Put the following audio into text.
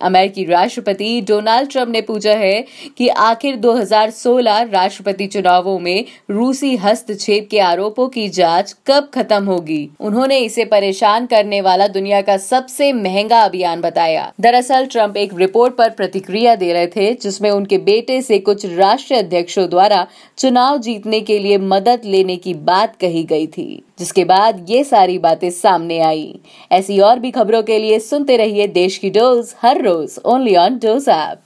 अमेरिकी राष्ट्रपति Donald Trump ने पूछा है कि आखिर 2016 राष्ट्रपति चुनावों में रूसी हस्तक्षेप के आरोपों की जाँच कब खत्म होगी? उन्होंने इसे परेशान करने वाला दुनिया का सबसे महँगा अभियान बताया। दरअसल, ट्रंप एक रिपोर्ट पर प्रतिक्रिया दे रहे थे, जिसमें उनके बेटे से कुछ राष्ट्रीय अध्यक्षों द्वारा चुनाव जीतने के लिए मदद लेने की बात कही गई थी, जिसके बाद ये सारी बातें सामने आई। ऐसी और भी खबरों के लिए सुनते रहिए देश की डोज हर heroes only on Dose app.